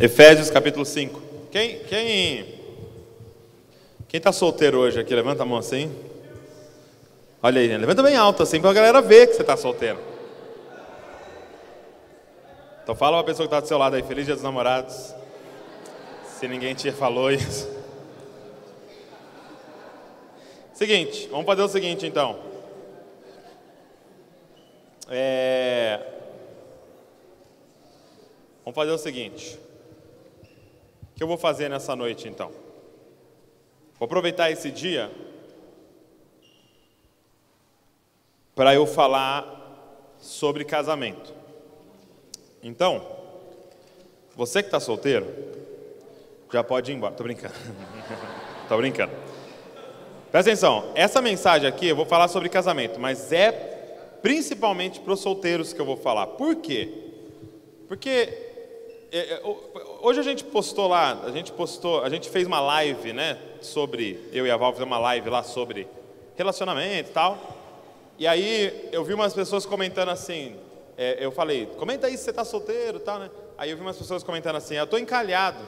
Efésios capítulo 5. Quem quem quem está solteiro hoje aqui? Levanta a mão assim. Olha aí, levanta bem alto assim para a galera ver que você está solteiro. Então fala uma pessoa que está do seu lado aí, feliz dia dos namorados. Se ninguém te falou isso. Seguinte, vamos fazer o seguinte então. É... Vamos fazer o seguinte que eu vou fazer nessa noite então? Vou aproveitar esse dia para eu falar sobre casamento. Então, você que está solteiro, já pode ir embora. Tô brincando. Tô brincando. Presta atenção, essa mensagem aqui eu vou falar sobre casamento, mas é principalmente para os solteiros que eu vou falar. Por quê? Porque hoje a gente postou lá, a gente postou, a gente fez uma live, né, sobre, eu e a Val fizemos uma live lá sobre relacionamento e tal. E aí eu vi umas pessoas comentando assim, é, eu falei, comenta aí se você está solteiro e tal, né? Aí eu vi umas pessoas comentando assim, eu estou encalhado.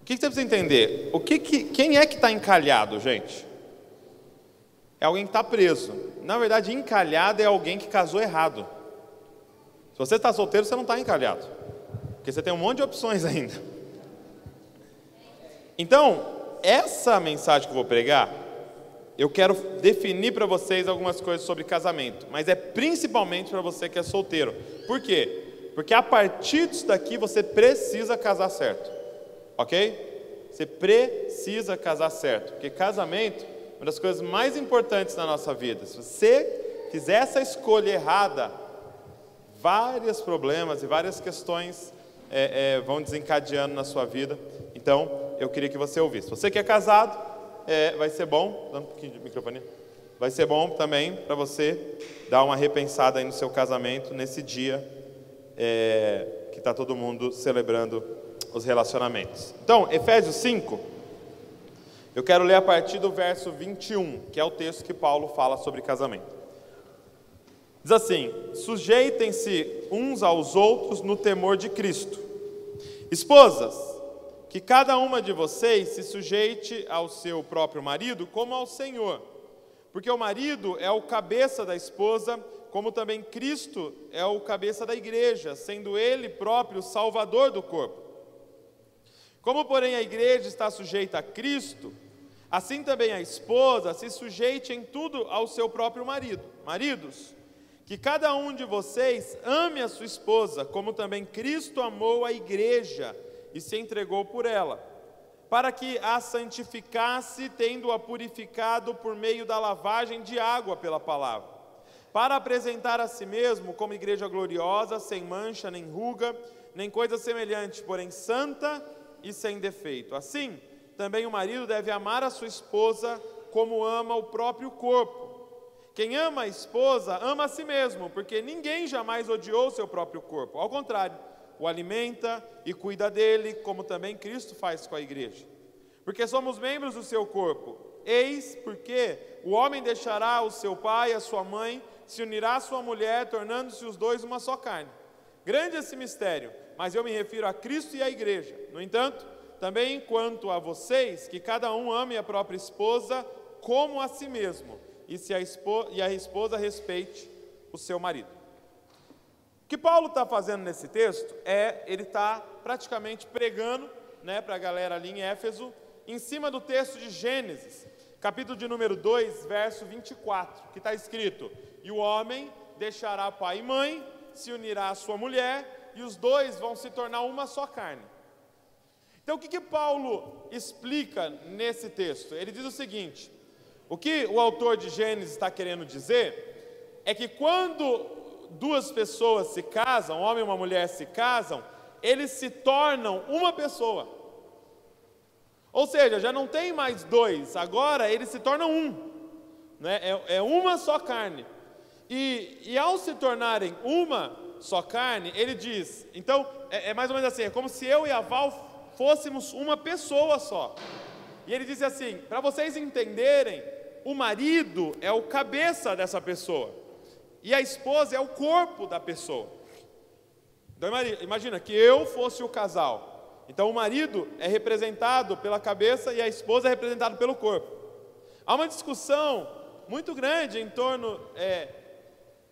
O que, que você precisa entender? O que, que quem é que está encalhado, gente? É alguém que está preso. Na verdade, encalhado é alguém que casou errado. Se você está solteiro, você não está encalhado, porque você tem um monte de opções ainda. Então, essa mensagem que eu vou pregar, eu quero definir para vocês algumas coisas sobre casamento, mas é principalmente para você que é solteiro. Por quê? Porque a partir disso daqui você precisa casar certo, ok? Você precisa casar certo, porque casamento é uma das coisas mais importantes na nossa vida. Se você fizer essa escolha errada, vários problemas e várias questões é, é, vão desencadeando na sua vida. Então, eu queria que você ouvisse. Você que é casado, é, vai ser bom, dando um pouquinho de microfone, vai ser bom também para você dar uma repensada aí no seu casamento nesse dia é, que está todo mundo celebrando os relacionamentos. Então, Efésios 5, eu quero ler a partir do verso 21, que é o texto que Paulo fala sobre casamento. Diz assim: sujeitem-se uns aos outros no temor de Cristo. Esposas, que cada uma de vocês se sujeite ao seu próprio marido como ao Senhor. Porque o marido é o cabeça da esposa, como também Cristo é o cabeça da igreja, sendo ele próprio o salvador do corpo. Como, porém, a igreja está sujeita a Cristo, assim também a esposa se sujeite em tudo ao seu próprio marido. Maridos, que cada um de vocês ame a sua esposa, como também Cristo amou a igreja e se entregou por ela, para que a santificasse, tendo-a purificado por meio da lavagem de água pela palavra, para apresentar a si mesmo como igreja gloriosa, sem mancha, nem ruga, nem coisa semelhante, porém santa e sem defeito. Assim, também o marido deve amar a sua esposa como ama o próprio corpo. Quem ama a esposa, ama a si mesmo, porque ninguém jamais odiou seu próprio corpo. Ao contrário, o alimenta e cuida dele, como também Cristo faz com a igreja. Porque somos membros do seu corpo. Eis porque o homem deixará o seu pai e a sua mãe, se unirá à sua mulher, tornando-se os dois uma só carne. Grande esse mistério, mas eu me refiro a Cristo e à igreja. No entanto, também quanto a vocês, que cada um ame a própria esposa como a si mesmo e, se a esposa, e a esposa respeite o seu marido. O que Paulo está fazendo nesse texto é, ele está praticamente pregando né, para a galera ali em Éfeso, em cima do texto de Gênesis, capítulo de número 2, verso 24, que está escrito: E o homem deixará pai e mãe, se unirá à sua mulher, e os dois vão se tornar uma só carne. Então, o que, que Paulo explica nesse texto? Ele diz o seguinte: o que o autor de Gênesis está querendo dizer é que quando duas pessoas se casam, um homem e uma mulher se casam, eles se tornam uma pessoa. Ou seja, já não tem mais dois, agora eles se tornam um. Né? É, é uma só carne. E, e, ao se tornarem uma só carne, ele diz: então, é, é mais ou menos assim: é como se eu e a Val fôssemos uma pessoa só. E ele diz assim: para vocês entenderem, o marido é o cabeça dessa pessoa e a esposa é o corpo da pessoa. Então imagina que eu fosse o casal. Então o marido é representado pela cabeça e a esposa é representada pelo corpo. Há uma discussão muito grande em torno é,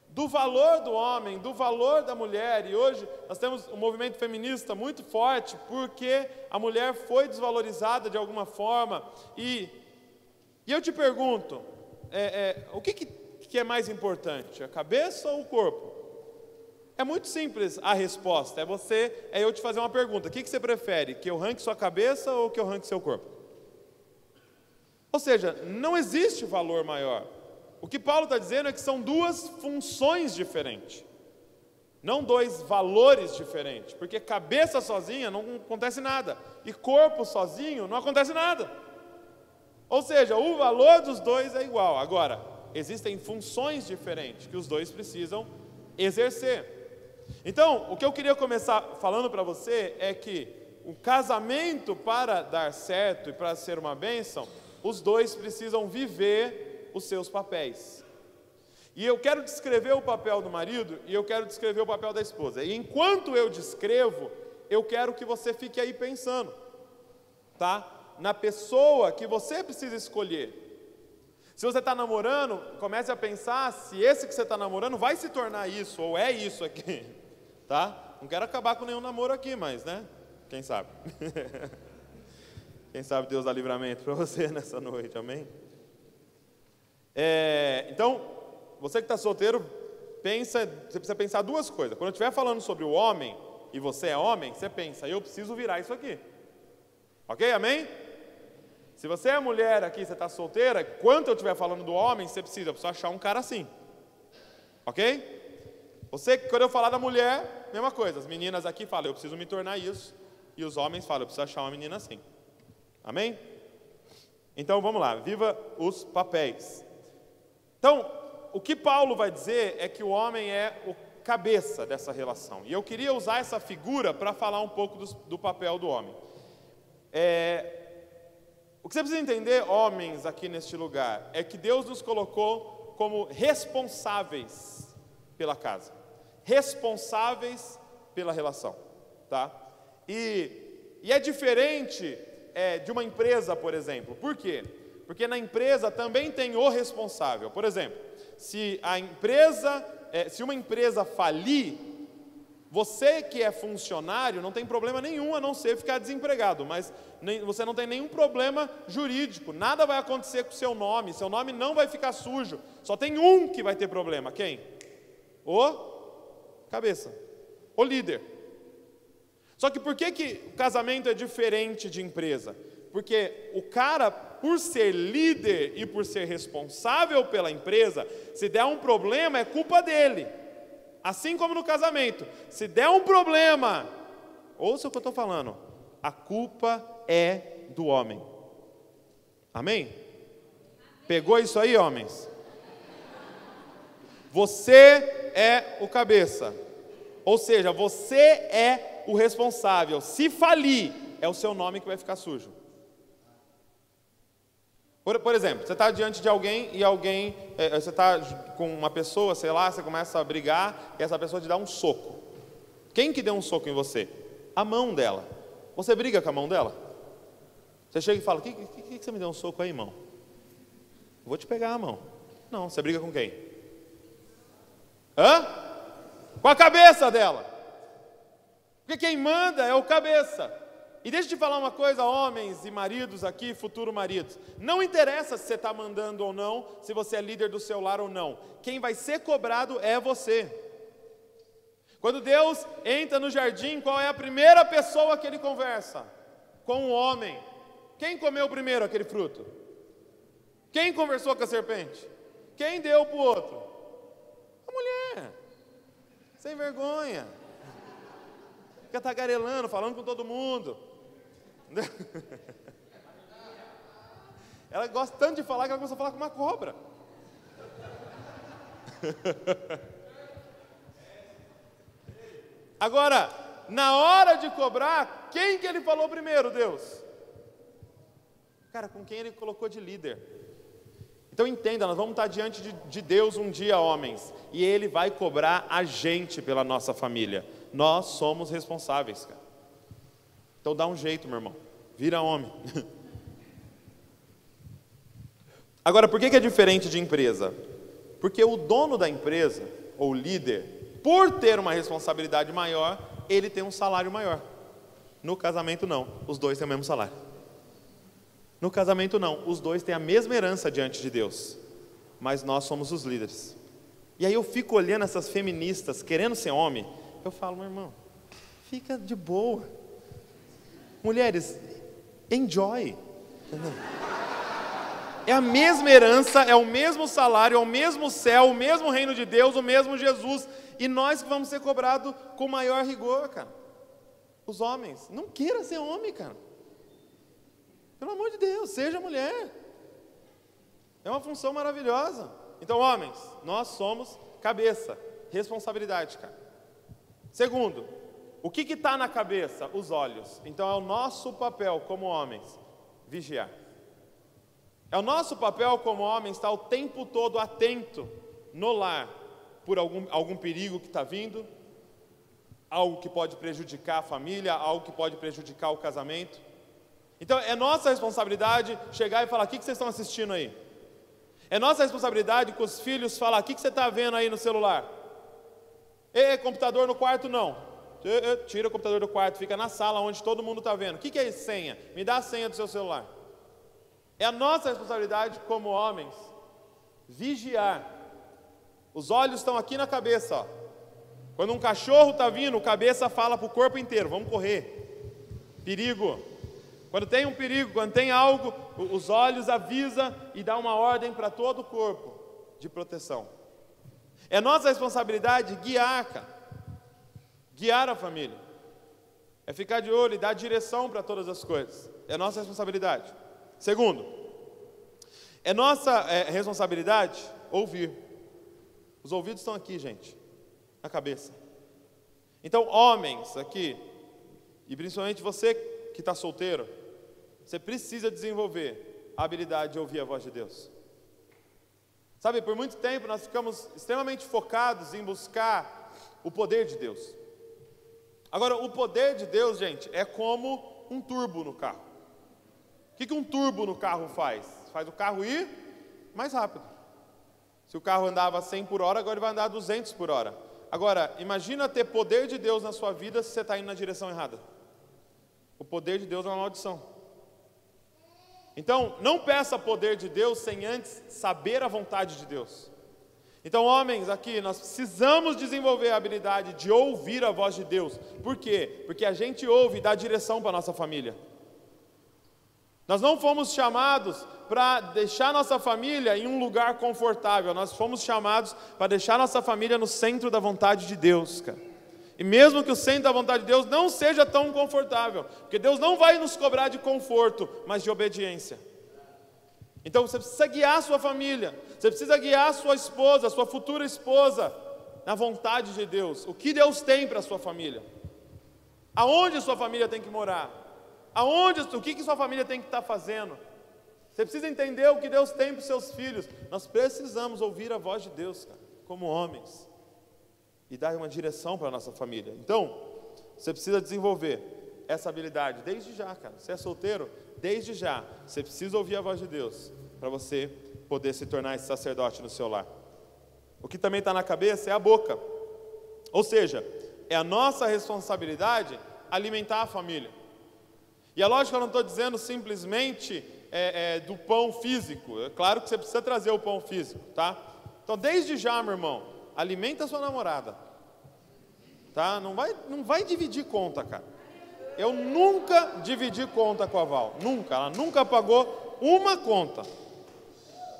do valor do homem, do valor da mulher, e hoje nós temos um movimento feminista muito forte porque a mulher foi desvalorizada de alguma forma, e, e eu te pergunto: é, é, o que, que, é mais importante, a cabeça ou o corpo? É muito simples a resposta. É você, é eu te fazer uma pergunta. O que, que você prefere? Que eu ranque sua cabeça ou que eu ranque seu corpo? Ou seja, não existe valor maior. O que Paulo está dizendo é que são duas funções diferentes, não dois valores diferentes, porque cabeça sozinha não acontece nada, e corpo sozinho não acontece nada. Ou seja, o valor dos dois é igual. Agora, existem funções diferentes que os dois precisam exercer. Então, o que eu queria começar falando para você é que o casamento, para dar certo e para ser uma bênção, os dois precisam viver os seus papéis. E eu quero descrever o papel do marido e eu quero descrever o papel da esposa. E enquanto eu descrevo, eu quero que você fique aí pensando, tá? Na pessoa que você precisa escolher. Se você está namorando, comece a pensar se esse que você está namorando vai se tornar isso, ou é isso aqui, tá? Não quero acabar com nenhum namoro aqui, mas, né? Quem sabe? Quem sabe Deus dá livramento para você nessa noite, amém? É, então, você que está solteiro, pensa, você precisa pensar duas coisas. Quando eu estiver falando sobre o homem, e você é homem, você pensa, eu preciso virar isso aqui. Ok? Amém? Se você é mulher aqui, você está solteira, quando eu estiver falando do homem, você precisa, precisa achar um cara assim. Ok? Você, quando eu falar da mulher, mesma coisa. As meninas aqui falam, eu preciso me tornar isso. E os homens falam, eu preciso achar uma menina assim. Amém? Então vamos lá, viva os papéis. Então, o que Paulo vai dizer é que o homem é o cabeça dessa relação. E eu queria usar essa figura para falar um pouco do, do papel do homem. É, o que você precisa entender, homens, aqui neste lugar, é que Deus nos colocou como responsáveis pela casa, responsáveis pela relação, tá? E, e é diferente é, de uma empresa, por exemplo. Por quê? Porque na empresa também tem o responsável. Por exemplo, se a empresa, é, se uma empresa falir, você que é funcionário não tem problema nenhum a não ser ficar desempregado, mas você não tem nenhum problema jurídico, nada vai acontecer com o seu nome, seu nome não vai ficar sujo. Só tem um que vai ter problema, quem? O cabeça, o líder. Só que por que, que o casamento é diferente de empresa? Porque o cara, por ser líder e por ser responsável pela empresa, se der um problema, é culpa dele. Assim como no casamento, se der um problema, ouça o que eu estou falando, a culpa é do homem. Amém? Pegou isso aí, homens? Você é o cabeça, ou seja, você é o responsável. Se falir, é o seu nome que vai ficar sujo. Por, por exemplo, você está diante de alguém e alguém, é, você está com uma pessoa, sei lá, você começa a brigar e essa pessoa te dá um soco. Quem que deu um soco em você? A mão dela. Você briga com a mão dela? Você chega e fala: que, que, que você me deu um soco aí, irmão? Vou te pegar a mão. Não, você briga com quem? Hã? Com a cabeça dela. Porque quem manda é o cabeça. E deixa eu te falar uma coisa, homens e maridos aqui, futuro maridos. Não interessa se você está mandando ou não, se você é líder do seu lar ou não. Quem vai ser cobrado é você. Quando Deus entra no jardim, qual é a primeira pessoa que ele conversa? Com o homem. Quem comeu primeiro aquele fruto? Quem conversou com a serpente? Quem deu para o outro? A mulher. Sem vergonha. Fica tagarelando, falando com todo mundo. Ela gosta tanto de falar que ela começou a falar com uma cobra. Agora, na hora de cobrar, quem que ele falou primeiro, Deus? Cara, com quem ele colocou de líder. Então entenda, nós vamos estar diante de, de Deus um dia, homens, e Ele vai cobrar a gente pela nossa família. nós somos responsáveis, cara. Então dá um jeito, meu irmão. Vira homem. Agora, por que é diferente de empresa? Porque o dono da empresa, ou líder, por ter uma responsabilidade maior, ele tem um salário maior. No casamento, não. Os dois têm o mesmo salário. No casamento, não. Os dois têm a mesma herança diante de Deus. Mas nós somos os líderes. E aí eu fico olhando essas feministas querendo ser homem. Eu falo, meu irmão, fica de boa. Mulheres, enjoy. É a mesma herança, é o mesmo salário, é o mesmo céu, o mesmo reino de Deus, o mesmo Jesus. E nós que vamos ser cobrados com maior rigor, cara. Os homens. Não queira ser homem, cara. Pelo amor de Deus, seja mulher. É uma função maravilhosa. Então, homens, nós somos cabeça, responsabilidade, cara. Segundo, o que está na cabeça? Os olhos. Então, é o nosso papel como homens vigiar. É o nosso papel como homens estar o tempo todo atento no lar por algum, algum perigo que está vindo, algo que pode prejudicar a família, algo que pode prejudicar o casamento. Então é nossa responsabilidade chegar e falar: o que, que vocês estão assistindo aí? É nossa responsabilidade com os filhos falar: o que, que você está vendo aí no celular? E computador no quarto não. Tira o computador do quarto, fica na sala onde todo mundo está vendo. O que, que é senha? Me dá a senha do seu celular. É a nossa responsabilidade como homens vigiar. Os olhos estão aqui na cabeça. Ó. Quando um cachorro está vindo, a cabeça fala para o corpo inteiro: vamos correr. Perigo. Quando tem um perigo, quando tem algo, os olhos avisa e dá uma ordem para todo o corpo de proteção. É nossa responsabilidade guiar, cara. Guiar a família. É ficar de olho e dar direção para todas as coisas. É nossa responsabilidade. Segundo, é nossa é, responsabilidade ouvir. Os ouvidos estão aqui, gente, na cabeça. Então, homens aqui, e principalmente você que está solteiro, você precisa desenvolver a habilidade de ouvir a voz de Deus. Sabe, por muito tempo nós ficamos extremamente focados em buscar o poder de Deus. Agora, o poder de Deus, gente, é como um turbo no carro. O que, que um turbo no carro faz? Faz o carro ir mais rápido. Se o carro andava 100 por hora, agora ele vai andar 200 por hora. Agora, imagina ter poder de Deus na sua vida se você está indo na direção errada. O poder de Deus é uma maldição. Então, não peça poder de Deus sem antes saber a vontade de Deus. Então, homens, aqui nós precisamos desenvolver a habilidade de ouvir a voz de Deus. Por quê? Porque a gente ouve e dá direção para a nossa família. Nós não fomos chamados para deixar nossa família em um lugar confortável, nós fomos chamados para deixar nossa família no centro da vontade de Deus, cara. E mesmo que o centro da vontade de Deus não seja tão confortável, porque Deus não vai nos cobrar de conforto, mas de obediência. Então você precisa guiar a sua família, você precisa guiar a sua esposa, a sua futura esposa, na vontade de Deus. O que Deus tem para a sua família? Aonde a sua família tem que morar? Aonde, o que, que sua família tem que estar fazendo? Você precisa entender o que Deus tem para os seus filhos. Nós precisamos ouvir a voz de Deus, cara, como homens e dar uma direção para a nossa família. Então, você precisa desenvolver essa habilidade desde já, cara. Você é solteiro? Desde já. Você precisa ouvir a voz de Deus para você poder se tornar esse sacerdote no seu lar. O que também está na cabeça é a boca. Ou seja, é a nossa responsabilidade alimentar a família. E é lógico que eu não estou dizendo simplesmente é, é, do pão físico. É claro que você precisa trazer o pão físico, tá? Então, desde já, meu irmão, alimenta a sua namorada. Tá? Não vai, não vai dividir conta, cara. Eu nunca dividi conta com a Val. Nunca. Ela nunca pagou uma conta.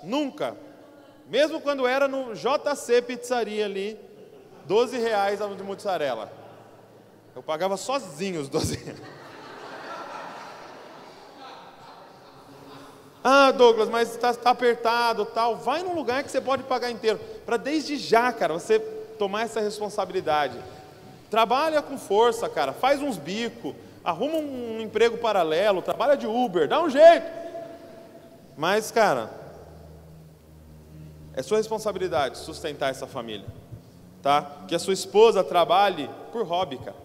Nunca. Mesmo quando era no JC Pizzaria ali, 12 reais de mozzarella. Eu pagava sozinho os 12 reais. Ah, Douglas, mas está tá apertado, tal. Vai num lugar que você pode pagar inteiro. Para desde já, cara, você tomar essa responsabilidade. Trabalha com força, cara. Faz uns bicos. Arruma um emprego paralelo. Trabalha de Uber. Dá um jeito. Mas, cara, é sua responsabilidade sustentar essa família. tá? Que a sua esposa trabalhe por hobby, cara.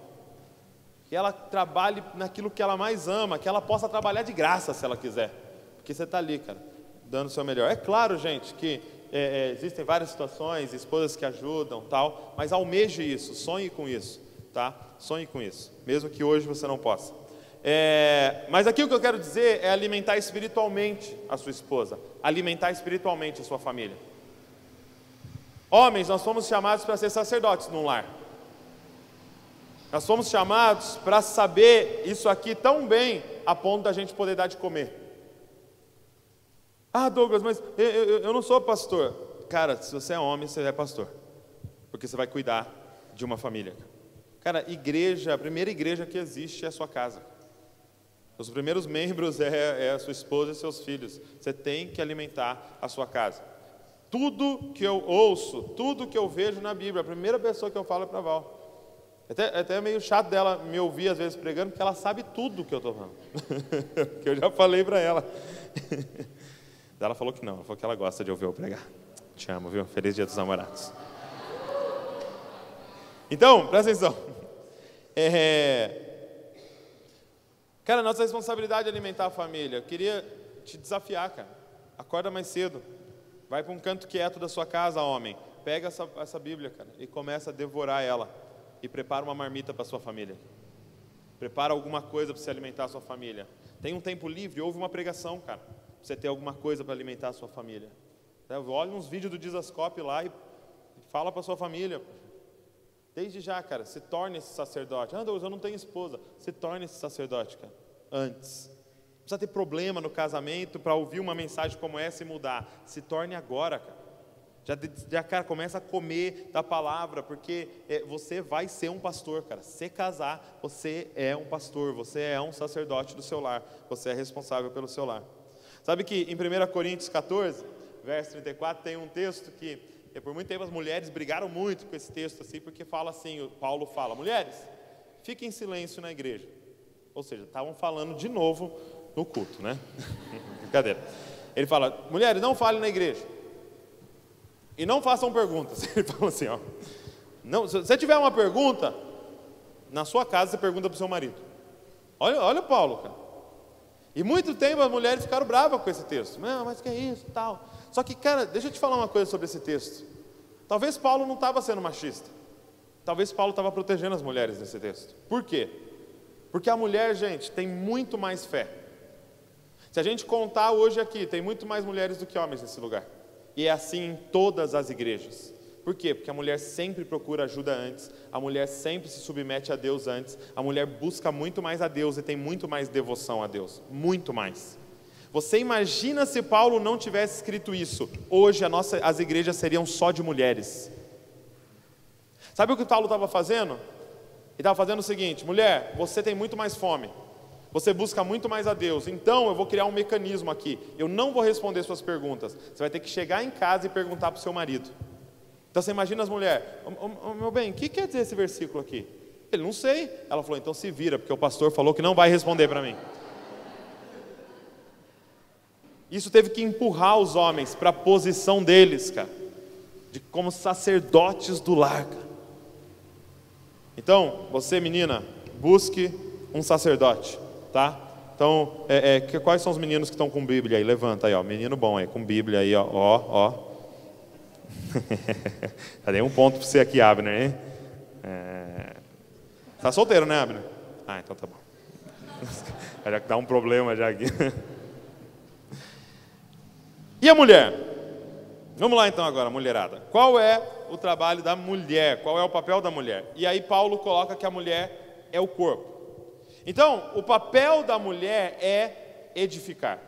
Que ela trabalhe naquilo que ela mais ama, que ela possa trabalhar de graça se ela quiser. Porque você está ali, cara, dando o seu melhor. É claro, gente, que é, é, existem várias situações, esposas que ajudam, tal, mas almeje isso, sonhe com isso, tá? Sonhe com isso, mesmo que hoje você não possa. É, mas aqui o que eu quero dizer é alimentar espiritualmente a sua esposa, alimentar espiritualmente a sua família. Homens, nós fomos chamados para ser sacerdotes num lar. Nós fomos chamados para saber isso aqui tão bem a ponto da gente poder dar de comer. Ah, Douglas, mas eu, eu, eu não sou pastor. Cara, se você é homem, você é pastor. Porque você vai cuidar de uma família. Cara, igreja, a primeira igreja que existe é a sua casa. Os primeiros membros é, é a sua esposa e seus filhos. Você tem que alimentar a sua casa. Tudo que eu ouço, tudo que eu vejo na Bíblia, a primeira pessoa que eu falo é para Val. É até, é até meio chato dela me ouvir às vezes pregando, porque ela sabe tudo que eu estou falando. que eu já falei para ela. ela falou que não, ela falou que ela gosta de ouvir eu pregar. Te amo, viu? Feliz dia dos namorados. Então, presta atenção. É... Cara, nossa responsabilidade é alimentar a família. Eu queria te desafiar, cara. Acorda mais cedo. Vai para um canto quieto da sua casa, homem. Pega essa, essa Bíblia, cara, e começa a devorar ela. E prepara uma marmita para sua família. Prepara alguma coisa para você alimentar a sua família. Tem um tempo livre, ouve uma pregação, cara. Pra você ter alguma coisa para alimentar a sua família. Olha uns vídeos do Dizascope lá e fala para sua família. Desde já, cara, se torne esse sacerdote. Ah, eu não tenho esposa. Se torne esse sacerdote, cara. Antes precisa ter problema no casamento para ouvir uma mensagem como essa e mudar. Se torne agora, cara. Já, já cara, começa a comer da palavra, porque é, você vai ser um pastor, cara. Se casar, você é um pastor, você é um sacerdote do seu lar, você é responsável pelo seu lar. Sabe que em 1 Coríntios 14, verso 34, tem um texto que, é, por muito tempo, as mulheres brigaram muito com esse texto, assim, porque fala assim: Paulo fala, mulheres, fiquem em silêncio na igreja. Ou seja, estavam falando de novo no culto, né? Brincadeira. Ele fala: mulheres, não falem na igreja. E não façam perguntas. Ele falou assim: ó. Não, se você tiver uma pergunta, na sua casa você pergunta para o seu marido. Olha, olha Paulo, cara. E muito tempo as mulheres ficaram bravas com esse texto. Não, mas que é isso tal. Só que, cara, deixa eu te falar uma coisa sobre esse texto. Talvez Paulo não estava sendo machista. Talvez Paulo estava protegendo as mulheres nesse texto. Por quê? Porque a mulher, gente, tem muito mais fé. Se a gente contar hoje aqui, tem muito mais mulheres do que homens nesse lugar. E é assim em todas as igrejas. Por quê? Porque a mulher sempre procura ajuda antes, a mulher sempre se submete a Deus antes, a mulher busca muito mais a Deus e tem muito mais devoção a Deus. Muito mais. Você imagina se Paulo não tivesse escrito isso? Hoje nossa, as igrejas seriam só de mulheres. Sabe o que Paulo estava fazendo? Ele estava fazendo o seguinte: mulher, você tem muito mais fome. Você busca muito mais a Deus. Então eu vou criar um mecanismo aqui. Eu não vou responder suas perguntas. Você vai ter que chegar em casa e perguntar para o seu marido. Então você imagina as mulheres, meu bem, o que quer dizer esse versículo aqui? Ele não sei. Ela falou, então se vira, porque o pastor falou que não vai responder para mim. Isso teve que empurrar os homens para a posição deles, cara, de como sacerdotes do lar. Cara. Então, você menina, busque um sacerdote tá? Então, é, é, que, quais são os meninos que estão com Bíblia aí? Levanta aí, ó. Menino bom aí, com Bíblia aí, ó. Ó, ó. Já dei um ponto para você aqui, Abner, hein? É... Tá solteiro, né, Abner? Ah, então tá bom. Já que dá um problema já aqui. E a mulher? Vamos lá então agora, mulherada. Qual é o trabalho da mulher? Qual é o papel da mulher? E aí Paulo coloca que a mulher é o corpo. Então, o papel da mulher é edificar.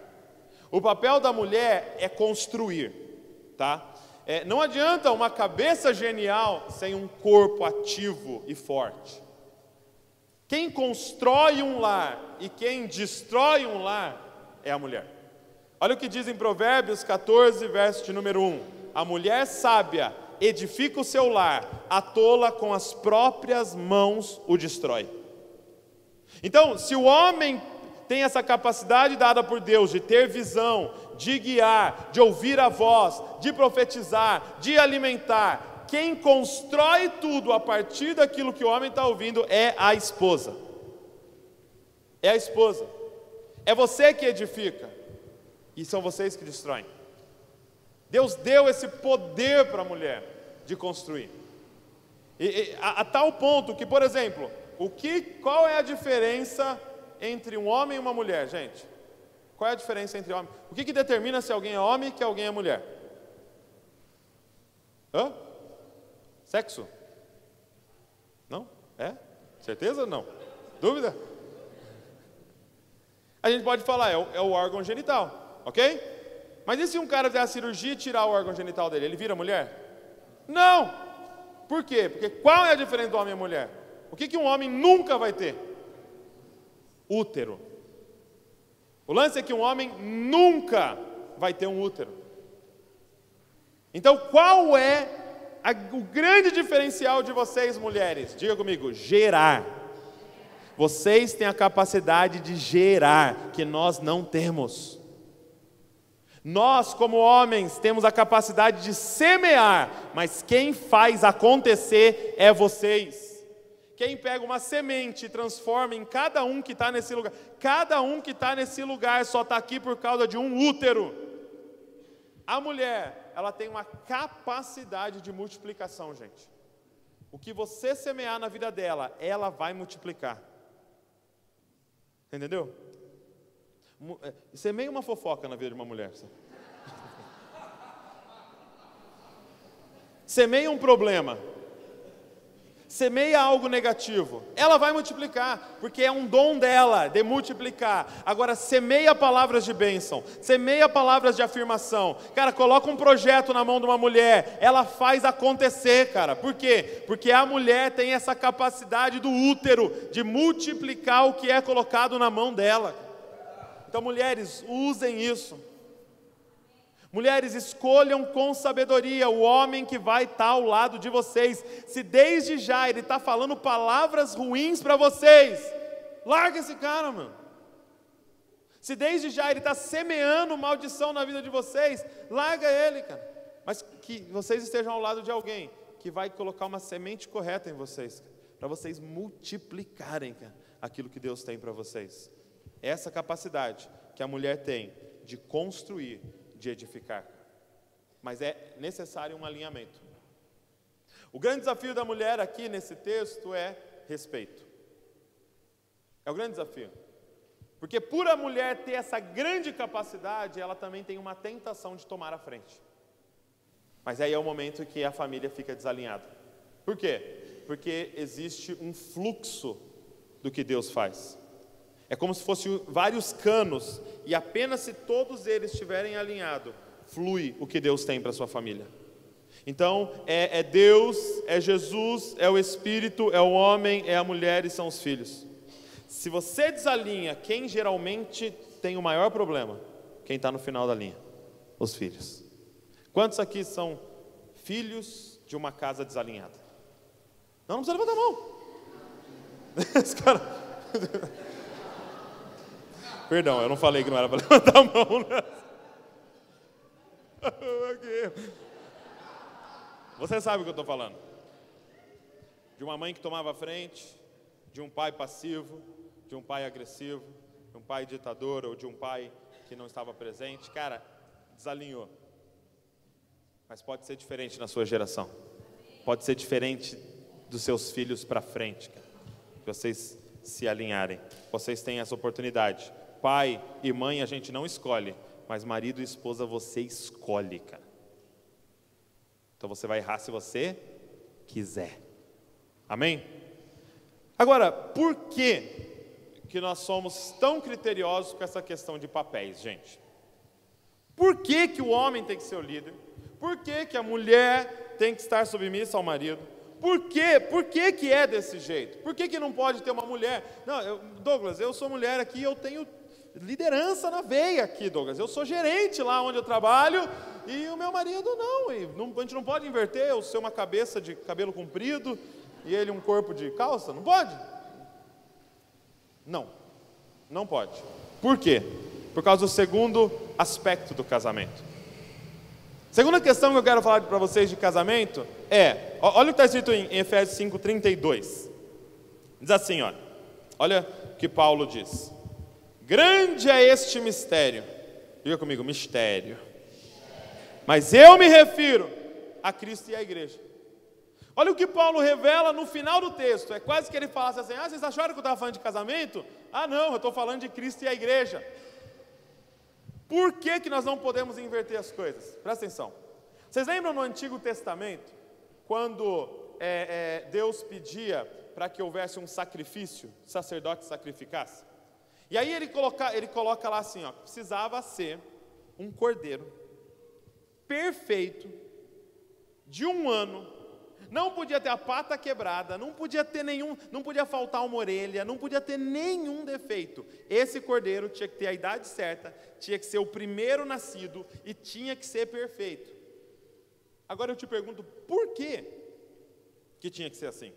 O papel da mulher é construir, tá? É, não adianta uma cabeça genial sem um corpo ativo e forte. Quem constrói um lar e quem destrói um lar é a mulher. Olha o que diz em Provérbios 14, verso de número 1. A mulher sábia edifica o seu lar, a tola com as próprias mãos o destrói. Então, se o homem tem essa capacidade dada por Deus de ter visão, de guiar, de ouvir a voz, de profetizar, de alimentar, quem constrói tudo a partir daquilo que o homem está ouvindo é a esposa. É a esposa. É você que edifica. E são vocês que destroem. Deus deu esse poder para a mulher de construir. E, e, a, a, tal ponto que, por exemplo, o que, qual é a diferença entre um homem e uma mulher, gente? Qual é a diferença entre homem? O que, que determina se alguém é homem e que alguém é mulher? Hã? Sexo? Não? É? Certeza ou não? Dúvida? A gente pode falar, é o, é o órgão genital, ok? Mas e se um cara fizer a cirurgia e tirar o órgão genital dele? Ele vira mulher? Não! Por quê? Porque qual é a diferença do homem e mulher? O que, que um homem nunca vai ter? Útero. O lance é que um homem nunca vai ter um útero. Então, qual é a, o grande diferencial de vocês, mulheres? Diga comigo: gerar. Vocês têm a capacidade de gerar, que nós não temos. Nós, como homens, temos a capacidade de semear, mas quem faz acontecer é vocês. Quem pega uma semente e transforma em cada um que está nesse lugar, cada um que está nesse lugar só está aqui por causa de um útero. A mulher, ela tem uma capacidade de multiplicação, gente. O que você semear na vida dela, ela vai multiplicar. Entendeu? É, semeia uma fofoca na vida de uma mulher. Semeia um problema. Semeia algo negativo. Ela vai multiplicar, porque é um dom dela de multiplicar. Agora, semeia palavras de bênção, semeia palavras de afirmação. Cara, coloca um projeto na mão de uma mulher, ela faz acontecer, cara. Por quê? Porque a mulher tem essa capacidade do útero de multiplicar o que é colocado na mão dela. Então, mulheres, usem isso. Mulheres, escolham com sabedoria o homem que vai estar ao lado de vocês. Se desde já ele está falando palavras ruins para vocês, larga esse cara, mano. Se desde já ele está semeando maldição na vida de vocês, larga ele, cara. Mas que vocês estejam ao lado de alguém que vai colocar uma semente correta em vocês, para vocês multiplicarem cara, aquilo que Deus tem para vocês essa capacidade que a mulher tem de construir, de edificar. Mas é necessário um alinhamento. O grande desafio da mulher aqui nesse texto é respeito. É o grande desafio. Porque por a mulher ter essa grande capacidade, ela também tem uma tentação de tomar a frente. Mas aí é o momento que a família fica desalinhada. Por quê? Porque existe um fluxo do que Deus faz. É como se fossem vários canos, e apenas se todos eles estiverem alinhados, flui o que Deus tem para sua família. Então, é, é, Deus, é Jesus, é o Espírito, é o homem, é a mulher e são os filhos. Se você desalinha, quem geralmente tem o maior problema? Quem está no final da linha? Os filhos. Quantos aqui são filhos de uma casa desalinhada? Não, não precisa levantar a mão. Esse cara. Perdão, eu não falei que não era para levantar a mão. Né? Você sabe o que eu estou falando. De uma mãe que tomava frente, de um pai passivo, de um pai agressivo, de um pai ditador ou de um pai que não estava presente. Cara, desalinhou. Mas pode ser diferente na sua geração. Pode ser diferente dos seus filhos para frente, cara. Que vocês se alinharem. Vocês têm essa oportunidade. Pai e mãe a gente não escolhe, mas marido e esposa você escolhe, cara. Então você vai errar se você quiser. Amém? Agora, por que que nós somos tão criteriosos com essa questão de papéis, gente? Por que, que o homem tem que ser o líder? Por que, que a mulher tem que estar submissa ao marido? Por quê? Por que, que é desse jeito? Por que, que não pode ter uma mulher? Não, eu, Douglas, eu sou mulher aqui, eu tenho liderança na veia aqui, Douglas. Eu sou gerente lá onde eu trabalho e o meu marido não. E não a gente não pode inverter, eu ser uma cabeça de cabelo comprido e ele um corpo de calça? Não pode? Não, não pode. Por quê? Por causa do segundo aspecto do casamento. Segunda questão que eu quero falar para vocês de casamento é, olha o que está escrito em Efésios 5,32. Diz assim, olha, olha o que Paulo diz. Grande é este mistério. Diga comigo, mistério. Mas eu me refiro a Cristo e à igreja. Olha o que Paulo revela no final do texto. É quase que ele falasse assim: Ah, vocês acharam que eu estava falando de casamento? Ah, não, eu estou falando de Cristo e a igreja. Por que, que nós não podemos inverter as coisas? Presta atenção. Vocês lembram no Antigo Testamento, quando é, é, Deus pedia para que houvesse um sacrifício, sacerdote sacrificasse? E aí ele coloca, ele coloca lá assim: ó, precisava ser um cordeiro perfeito, de um ano, não podia ter a pata quebrada, não podia ter nenhum, não podia faltar uma orelha, não podia ter nenhum defeito. Esse cordeiro tinha que ter a idade certa, tinha que ser o primeiro nascido e tinha que ser perfeito. Agora eu te pergunto, por que que tinha que ser assim?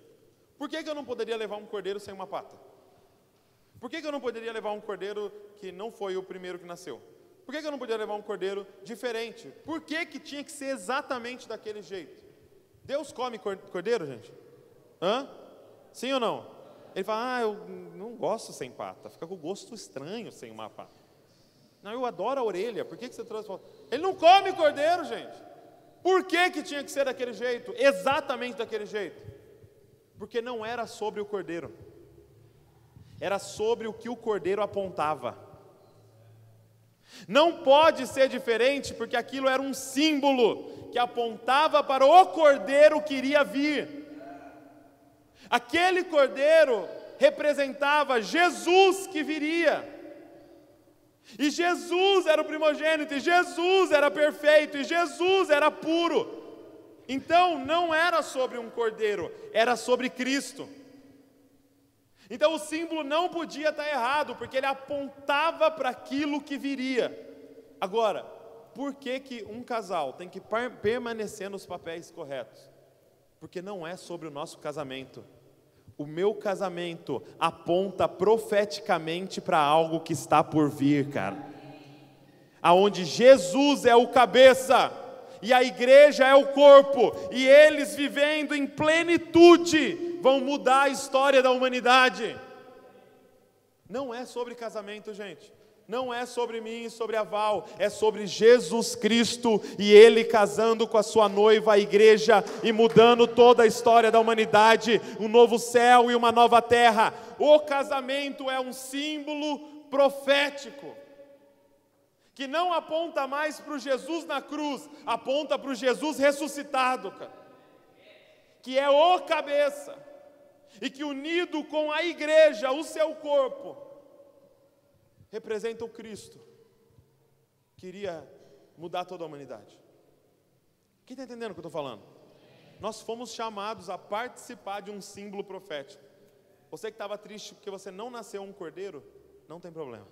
Por que, que eu não poderia levar um cordeiro sem uma pata? Por que, que eu não poderia levar um cordeiro que não foi o primeiro que nasceu? Por que, que eu não podia levar um cordeiro diferente? Por que, que tinha que ser exatamente daquele jeito? Deus come cordeiro, gente? Hã? Sim ou não? Ele fala, ah, eu não gosto sem pata, fica com gosto estranho sem uma pata. Não, eu adoro a orelha, por que, que você trouxe? Ele não come cordeiro, gente. Por que, que tinha que ser daquele jeito? Exatamente daquele jeito. Porque não era sobre o cordeiro, era sobre o que o cordeiro apontava. Não pode ser diferente, porque aquilo era um símbolo que apontava para o cordeiro que iria vir. Aquele cordeiro representava Jesus que viria. E Jesus era o primogênito, e Jesus era perfeito, e Jesus era puro. Então não era sobre um cordeiro, era sobre Cristo. Então o símbolo não podia estar errado, porque ele apontava para aquilo que viria. Agora, por que, que um casal tem que permanecer nos papéis corretos? Porque não é sobre o nosso casamento. O meu casamento aponta profeticamente para algo que está por vir, cara. Aonde Jesus é o cabeça e a igreja é o corpo, e eles vivendo em plenitude vão mudar a história da humanidade. Não é sobre casamento, gente. Não é sobre mim e sobre a Val, é sobre Jesus Cristo e Ele casando com a sua noiva, a igreja, e mudando toda a história da humanidade, um novo céu e uma nova terra. O casamento é um símbolo profético, que não aponta mais para o Jesus na cruz, aponta para o Jesus ressuscitado, cara, que é o cabeça e que unido com a igreja, o seu corpo, representa o Cristo, queria mudar toda a humanidade. Quem está entendendo o que eu estou falando? Nós fomos chamados a participar de um símbolo profético. Você que estava triste porque você não nasceu um cordeiro, não tem problema.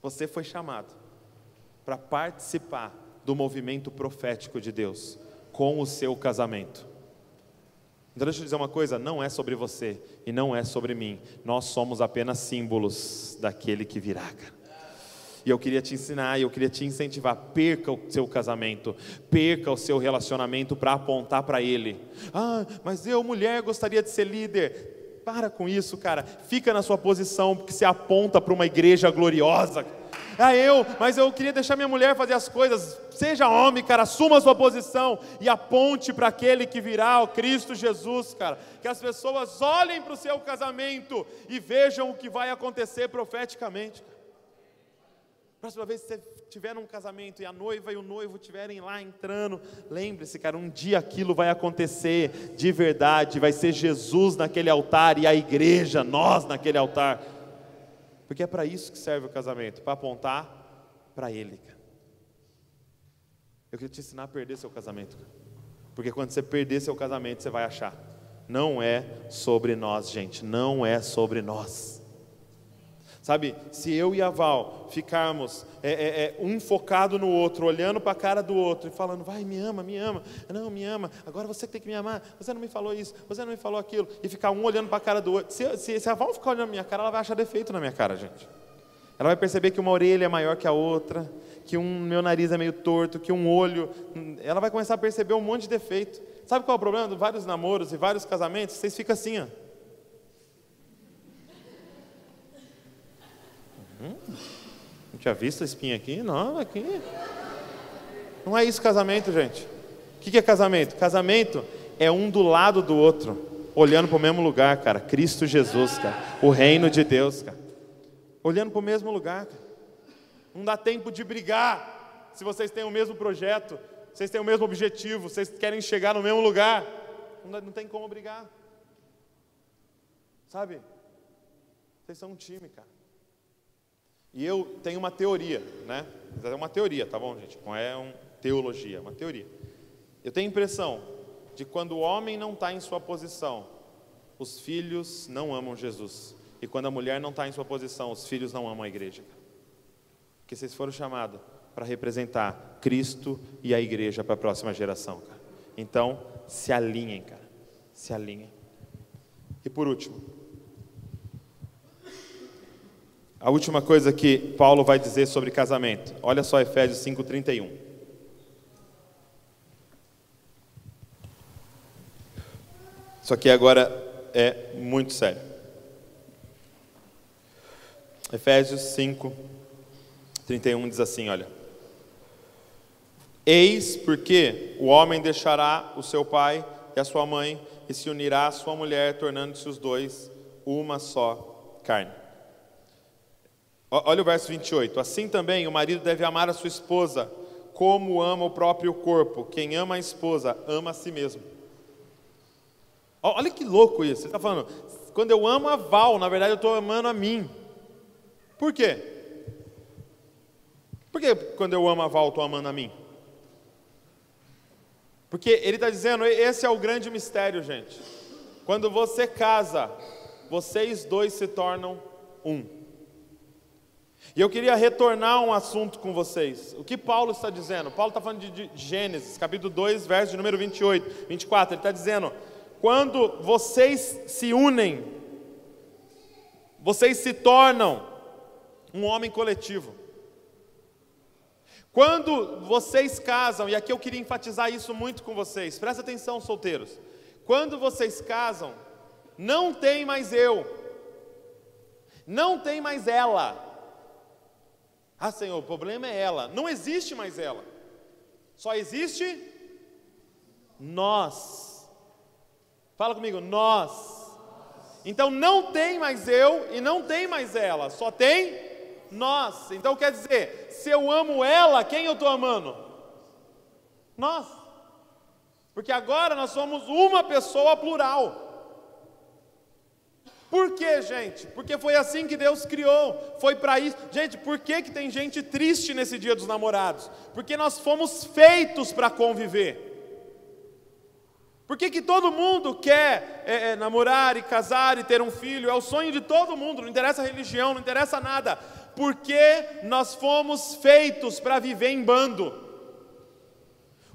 Você foi chamado para participar do movimento profético de Deus com o seu casamento. Então deixa eu dizer uma coisa, não é sobre você e não é sobre mim. Nós somos apenas símbolos daquele que virá. Cara. E eu queria te ensinar, eu queria te incentivar, perca o seu casamento, perca o seu relacionamento para apontar para ele. Ah, mas eu, mulher, gostaria de ser líder. Para com isso, cara. Fica na sua posição, porque se aponta para uma igreja gloriosa. Ah, eu, mas eu queria deixar minha mulher fazer as coisas. Seja homem, cara, assuma a sua posição e aponte para aquele que virá, o Cristo Jesus, cara. Que as pessoas olhem para o seu casamento e vejam o que vai acontecer profeticamente. Próxima vez que você estiver num casamento e a noiva e o noivo estiverem lá entrando, lembre-se, cara, um dia aquilo vai acontecer de verdade, vai ser Jesus naquele altar e a igreja, nós naquele altar. Porque é para isso que serve o casamento para apontar para Ele. Cara. Eu queria te ensinar a perder seu casamento. Porque quando você perder seu casamento, você vai achar. Não é sobre nós, gente. Não é sobre nós. Sabe, se eu e a Val ficarmos é, é, é, um focado no outro, olhando para a cara do outro e falando, vai, me ama, me ama, não, me ama, agora você tem que me amar, você não me falou isso, você não me falou aquilo, e ficar um olhando para a cara do outro. Se, se, se a Val ficar olhando na minha cara, ela vai achar defeito na minha cara, gente. Ela vai perceber que uma orelha é maior que a outra, que um meu nariz é meio torto, que um olho. Ela vai começar a perceber um monte de defeito. Sabe qual é o problema de vários namoros e vários casamentos? Vocês ficam assim, ó. Hum, não tinha visto a espinha aqui? Não, aqui. Não é isso casamento, gente. O que é casamento? Casamento é um do lado do outro, olhando para o mesmo lugar, cara. Cristo Jesus, cara. O reino de Deus, cara. Olhando para o mesmo lugar, cara. Não dá tempo de brigar se vocês têm o mesmo projeto, vocês têm o mesmo objetivo, vocês querem chegar no mesmo lugar. Não, não tem como brigar. Sabe? Vocês são um time, cara. E eu tenho uma teoria, né? É uma teoria, tá bom, gente? Não é uma teologia, é uma teoria. Eu tenho a impressão de quando o homem não está em sua posição, os filhos não amam Jesus. E quando a mulher não está em sua posição, os filhos não amam a igreja. Porque vocês foram chamados para representar Cristo e a igreja para a próxima geração, cara. Então, se alinhem, cara. Se alinhem. E por último, a última coisa que Paulo vai dizer sobre casamento. Olha só Efésios 5:31. Isso aqui agora é muito sério. Efésios 5, 31 diz assim: olha. Eis porque o homem deixará o seu pai e a sua mãe e se unirá à sua mulher, tornando-se os dois uma só carne. Olha o verso 28. Assim também o marido deve amar a sua esposa como ama o próprio corpo. Quem ama a esposa ama a si mesmo. Olha que louco isso. Você está falando, quando eu amo a Val, na verdade eu estou amando a mim. Por quê? Por que quando eu amo a Val, estou amando a mim? Porque ele está dizendo, esse é o grande mistério, gente. Quando você casa, vocês dois se tornam um. E eu queria retornar um assunto com vocês. O que Paulo está dizendo? Paulo está falando de, de Gênesis, capítulo 2, verso de número 28, 24. Ele está dizendo: quando vocês se unem, vocês se tornam um homem coletivo. Quando vocês casam, e aqui eu queria enfatizar isso muito com vocês, presta atenção, solteiros. Quando vocês casam, não tem mais eu, não tem mais ela. Ah, Senhor, o problema é ela. Não existe mais ela, só existe nós. Fala comigo, nós. Então não tem mais eu e não tem mais ela, só tem nós. Então quer dizer, se eu amo ela, quem eu estou amando? Nós. Porque agora nós somos uma pessoa plural. Por quê, gente? Porque foi assim que Deus criou, foi para isso. Gente, por que, que tem gente triste nesse dia dos namorados? Porque nós fomos feitos para conviver. Por que, que todo mundo quer é, é, namorar e casar e ter um filho? É o sonho de todo mundo, não interessa a religião, não interessa nada porque nós fomos feitos para viver em bando.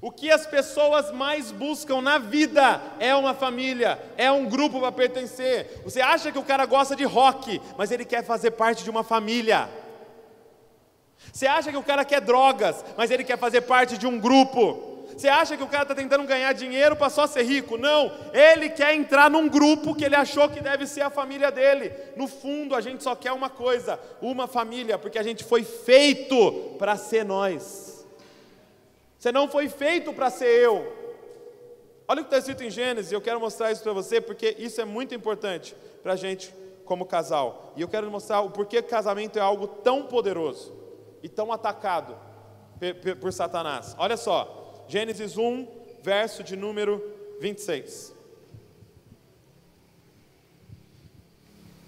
O que as pessoas mais buscam na vida é uma família, é um grupo para pertencer. Você acha que o cara gosta de rock, mas ele quer fazer parte de uma família. Você acha que o cara quer drogas, mas ele quer fazer parte de um grupo. Você acha que o cara está tentando ganhar dinheiro para só ser rico? Não, ele quer entrar num grupo que ele achou que deve ser a família dele. No fundo, a gente só quer uma coisa: uma família, porque a gente foi feito para ser nós. Você não foi feito para ser eu. Olha o que está escrito em Gênesis, eu quero mostrar isso para você, porque isso é muito importante para a gente como casal. E eu quero mostrar o porquê casamento é algo tão poderoso e tão atacado por Satanás. Olha só, Gênesis 1, verso de número 26.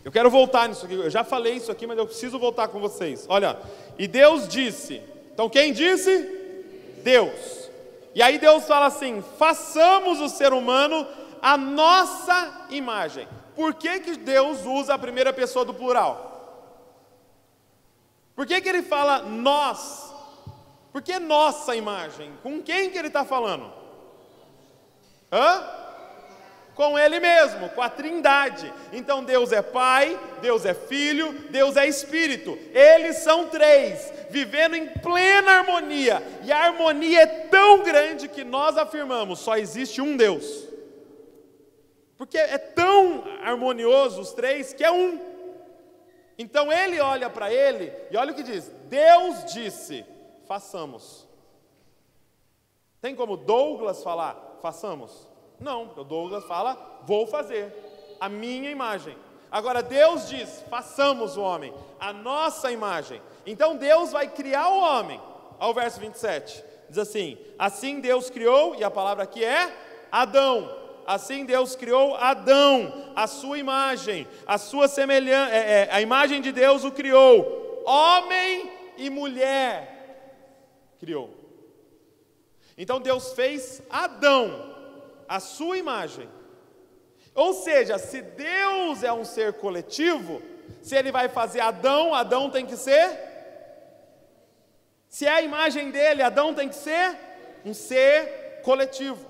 Eu quero voltar nisso aqui, eu já falei isso aqui, mas eu preciso voltar com vocês. Olha, e Deus disse, então quem disse? Deus. E aí Deus fala assim: façamos o ser humano a nossa imagem. Por que, que Deus usa a primeira pessoa do plural? Por que, que ele fala nós? Por que nossa imagem? Com quem que ele está falando? Hã? Com Ele mesmo, com a Trindade. Então Deus é Pai, Deus é Filho, Deus é Espírito. Eles são três, vivendo em plena harmonia. E a harmonia é tão grande que nós afirmamos: só existe um Deus. Porque é tão harmonioso os três que é um. Então ele olha para ele e olha o que diz: Deus disse, façamos. Tem como Douglas falar, façamos? Não, o Douglas fala, vou fazer, a minha imagem. Agora Deus diz, façamos o homem, a nossa imagem. Então Deus vai criar o homem. Ao verso 27, diz assim: Assim Deus criou, e a palavra aqui é Adão. Assim Deus criou Adão, a sua imagem, a sua semelhança, é, é, a imagem de Deus o criou, homem e mulher criou. Então Deus fez Adão, a sua imagem. Ou seja, se Deus é um ser coletivo, se ele vai fazer Adão, Adão tem que ser. Se é a imagem dele, Adão tem que ser um ser coletivo.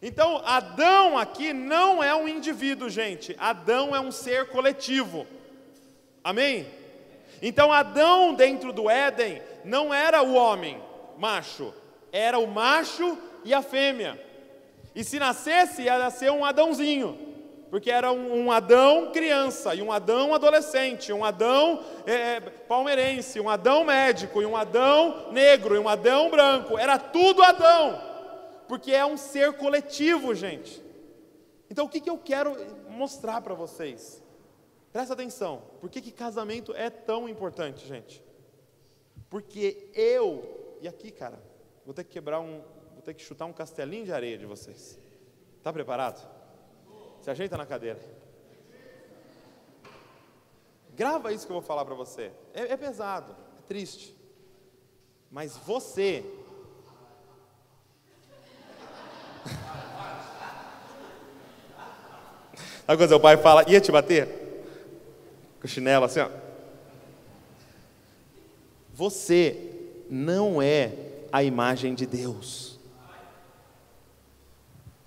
Então, Adão aqui não é um indivíduo, gente. Adão é um ser coletivo. Amém? Então, Adão dentro do Éden não era o homem macho era o macho e a fêmea. E se nascesse, ia nascer um Adãozinho, porque era um, um Adão criança, e um Adão adolescente, um Adão é, é, palmeirense, um Adão médico, e um Adão negro, e um Adão branco. Era tudo Adão, porque é um ser coletivo, gente. Então, o que, que eu quero mostrar para vocês? Presta atenção, por que, que casamento é tão importante, gente? Porque eu, e aqui, cara, Vou ter que quebrar um, vou ter que chutar um castelinho de areia de vocês. Está preparado? Se ajeita na cadeira. Grava isso que eu vou falar para você. É, é pesado, é triste. Mas você Sabe quando seu pai fala, ia te bater? Com chinelo assim, ó. Você não é a imagem de Deus.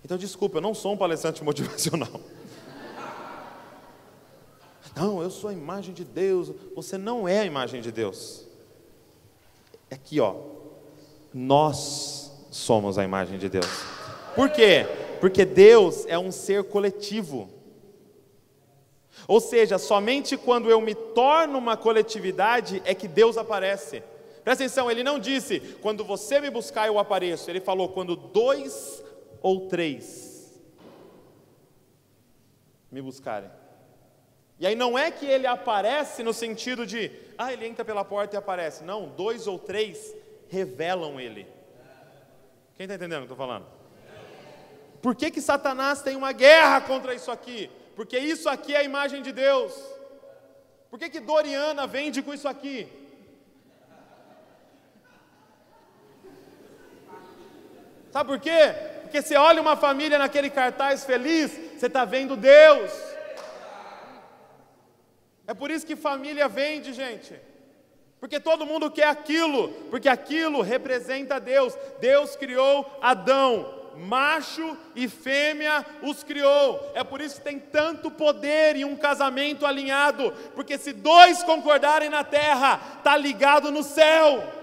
Então, desculpa, eu não sou um palestrante motivacional. Não, eu sou a imagem de Deus. Você não é a imagem de Deus. Aqui, ó. Nós somos a imagem de Deus. Por quê? Porque Deus é um ser coletivo. Ou seja, somente quando eu me torno uma coletividade é que Deus aparece. Presta atenção, ele não disse, quando você me buscar eu apareço. Ele falou, quando dois ou três me buscarem. E aí não é que ele aparece no sentido de, ah, ele entra pela porta e aparece. Não, dois ou três revelam ele. Quem está entendendo o que eu estou falando? Por que, que Satanás tem uma guerra contra isso aqui? Porque isso aqui é a imagem de Deus. Por que, que Doriana vende com isso aqui? Sabe por quê? Porque você olha uma família naquele cartaz feliz, você está vendo Deus. É por isso que família vende, gente. Porque todo mundo quer aquilo, porque aquilo representa Deus. Deus criou Adão, macho e fêmea os criou. É por isso que tem tanto poder em um casamento alinhado, porque se dois concordarem na terra, tá ligado no céu.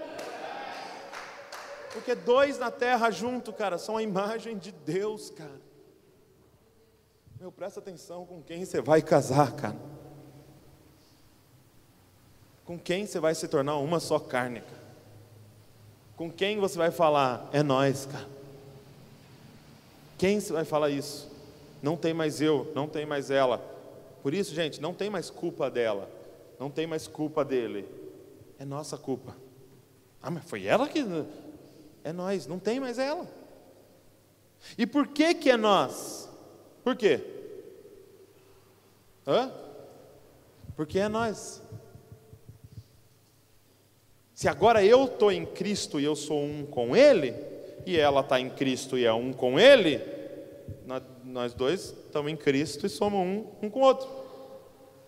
Porque dois na terra junto, cara, são a imagem de Deus, cara. Meu, presta atenção com quem você vai casar, cara. Com quem você vai se tornar uma só carne, cara. Com quem você vai falar, é nós, cara. Quem você vai falar isso? Não tem mais eu, não tem mais ela. Por isso, gente, não tem mais culpa dela, não tem mais culpa dele. É nossa culpa. Ah, mas foi ela que é nós, não tem mais ela. E por que que é nós? Por quê? Hã? Porque é nós. Se agora eu estou em Cristo e eu sou um com Ele, e ela está em Cristo e é um com Ele, nós dois estamos em Cristo e somos um, um com o outro.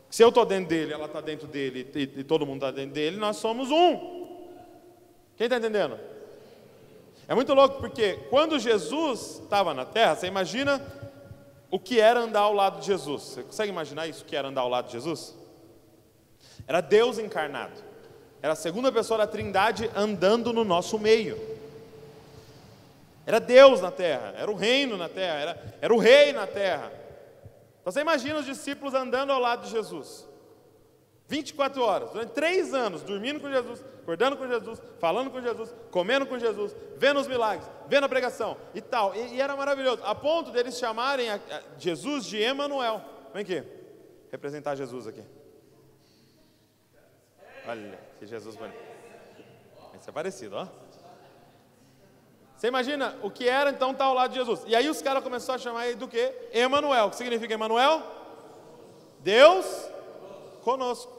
Se eu estou dentro dele, ela está dentro dele e, e todo mundo está dentro dele, nós somos um. Quem está entendendo? É muito louco porque quando Jesus estava na terra, você imagina o que era andar ao lado de Jesus. Você consegue imaginar isso, que era andar ao lado de Jesus? Era Deus encarnado. Era a segunda pessoa da Trindade andando no nosso meio. Era Deus na terra, era o reino na terra, era, era o rei na terra. Então você imagina os discípulos andando ao lado de Jesus. 24 horas, durante três anos, dormindo com Jesus, acordando com Jesus, falando com Jesus, comendo com Jesus, vendo os milagres, vendo a pregação e tal. E, e era maravilhoso, a ponto deles chamarem a, a Jesus de Emanuel. Vem aqui, representar Jesus aqui. Olha que Jesus bonito. Esse é parecido, ó. Você imagina o que era então estar ao lado de Jesus. E aí os caras começaram a chamar ele do quê? Emanuel. O que significa Emanuel? Deus conosco.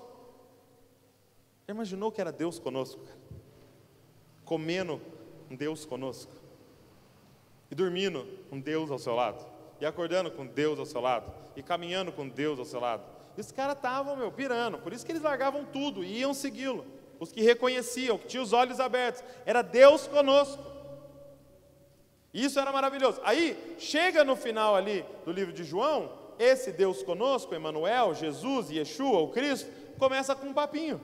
Já imaginou que era Deus conosco? Comendo um Deus conosco. E dormindo com Deus ao seu lado. E acordando com Deus ao seu lado. E caminhando com Deus ao seu lado. E os caras estavam, meu, pirando. Por isso que eles largavam tudo e iam segui-lo. Os que reconheciam, que tinham os olhos abertos. Era Deus conosco. Isso era maravilhoso. Aí, chega no final ali do livro de João, esse Deus conosco, Emmanuel, Jesus, Yeshua, o Cristo, começa com um papinho.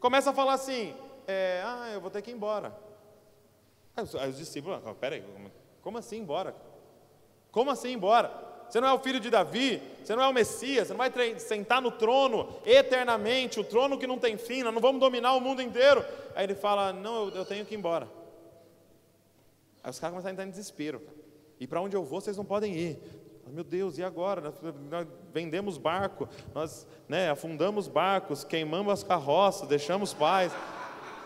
Começa a falar assim: é, ah, eu vou ter que ir embora. Aí os, aí os discípulos, ah, peraí, como assim embora? Como assim embora? Você não é o filho de Davi, você não é o Messias, você não vai sentar no trono eternamente, o trono que não tem fim, nós não vamos dominar o mundo inteiro. Aí ele fala: Não, eu, eu tenho que ir embora. Aí os caras começam a entrar em desespero. E para onde eu vou, vocês não podem ir. Meu Deus, e agora? Nós, vendemos barco, nós né, afundamos barcos, queimamos as carroças, deixamos pais,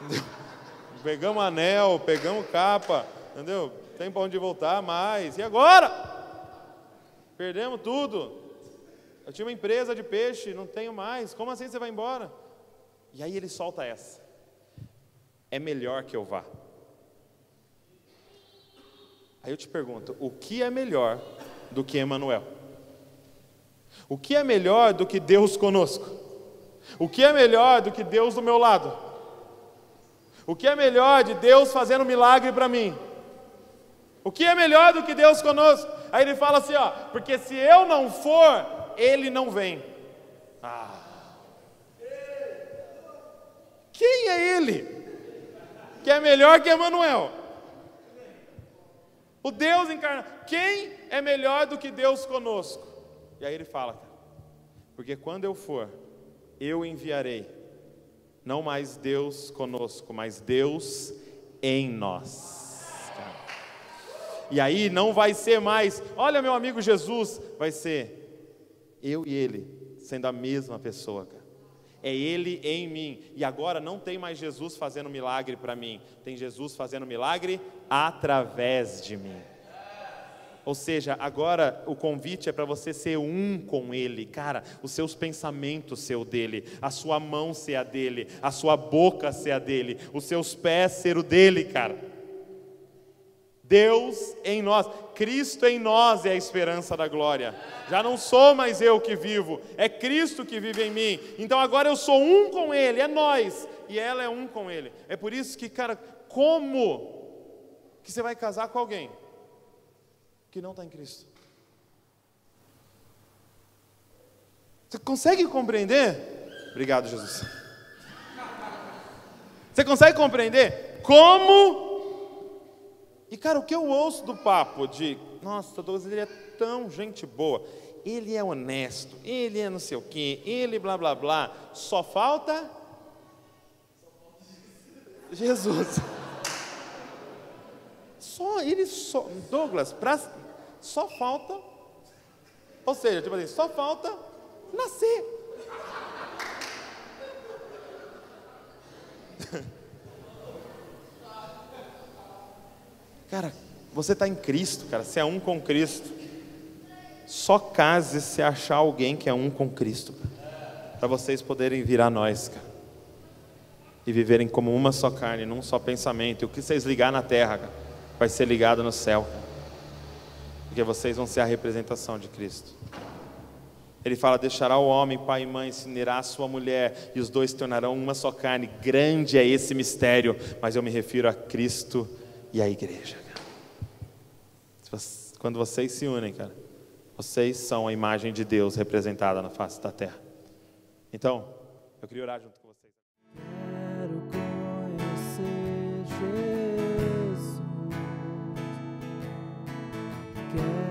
pegamos anel, pegamos capa, entendeu? Tem para onde voltar mais. E agora? Perdemos tudo. Eu tinha uma empresa de peixe, não tenho mais. Como assim você vai embora? E aí ele solta essa. É melhor que eu vá. Aí eu te pergunto, o que é melhor do que Emanuel? O que é melhor do que Deus conosco? O que é melhor do que Deus do meu lado? O que é melhor de Deus fazendo milagre para mim? O que é melhor do que Deus conosco? Aí ele fala assim, ó, porque se eu não for, ele não vem. Ah. Quem é ele? Que é melhor que Emanuel? O Deus encarnado. Quem é melhor do que Deus conosco? E aí ele fala, cara, porque quando eu for, eu enviarei, não mais Deus conosco, mas Deus em nós. Cara. E aí não vai ser mais, olha meu amigo Jesus, vai ser eu e ele sendo a mesma pessoa, cara. É Ele em mim. E agora não tem mais Jesus fazendo milagre para mim, tem Jesus fazendo milagre através de mim. Ou seja, agora o convite é para você ser um com Ele, cara, os seus pensamentos ser o dele, a sua mão ser a dele, a sua boca ser a dele, os seus pés ser o dele, cara. Deus em nós, Cristo em nós é a esperança da glória. Já não sou mais eu que vivo, é Cristo que vive em mim. Então agora eu sou um com Ele, é nós, e ela é um com Ele. É por isso que, cara, como que você vai casar com alguém? que não está em Cristo. Você consegue compreender? Obrigado, Jesus. Você consegue compreender como? E cara, o que eu ouço do papo de, nossa, Douglas, ele é tão gente boa, ele é honesto, ele é não sei o quê, ele blá blá blá, só falta Jesus. Só ele só, Douglas, pra, só falta, ou seja, tipo assim, só falta nascer. Cara, você está em Cristo, cara, você é um com Cristo. Só case se achar alguém que é um com Cristo, para vocês poderem virar nós, cara. E viverem como uma só carne, num só pensamento. E o que vocês ligar na terra, cara, vai ser ligado no céu. Porque vocês vão ser a representação de Cristo. Ele fala: deixará o homem, pai e mãe, se unirá a sua mulher, e os dois tornarão uma só carne. Grande é esse mistério, mas eu me refiro a Cristo e a igreja. Cara. Quando vocês se unem, cara, vocês são a imagem de Deus representada na face da terra. Então, eu queria orar junto com vocês. Quero conhecer Jesus. Quero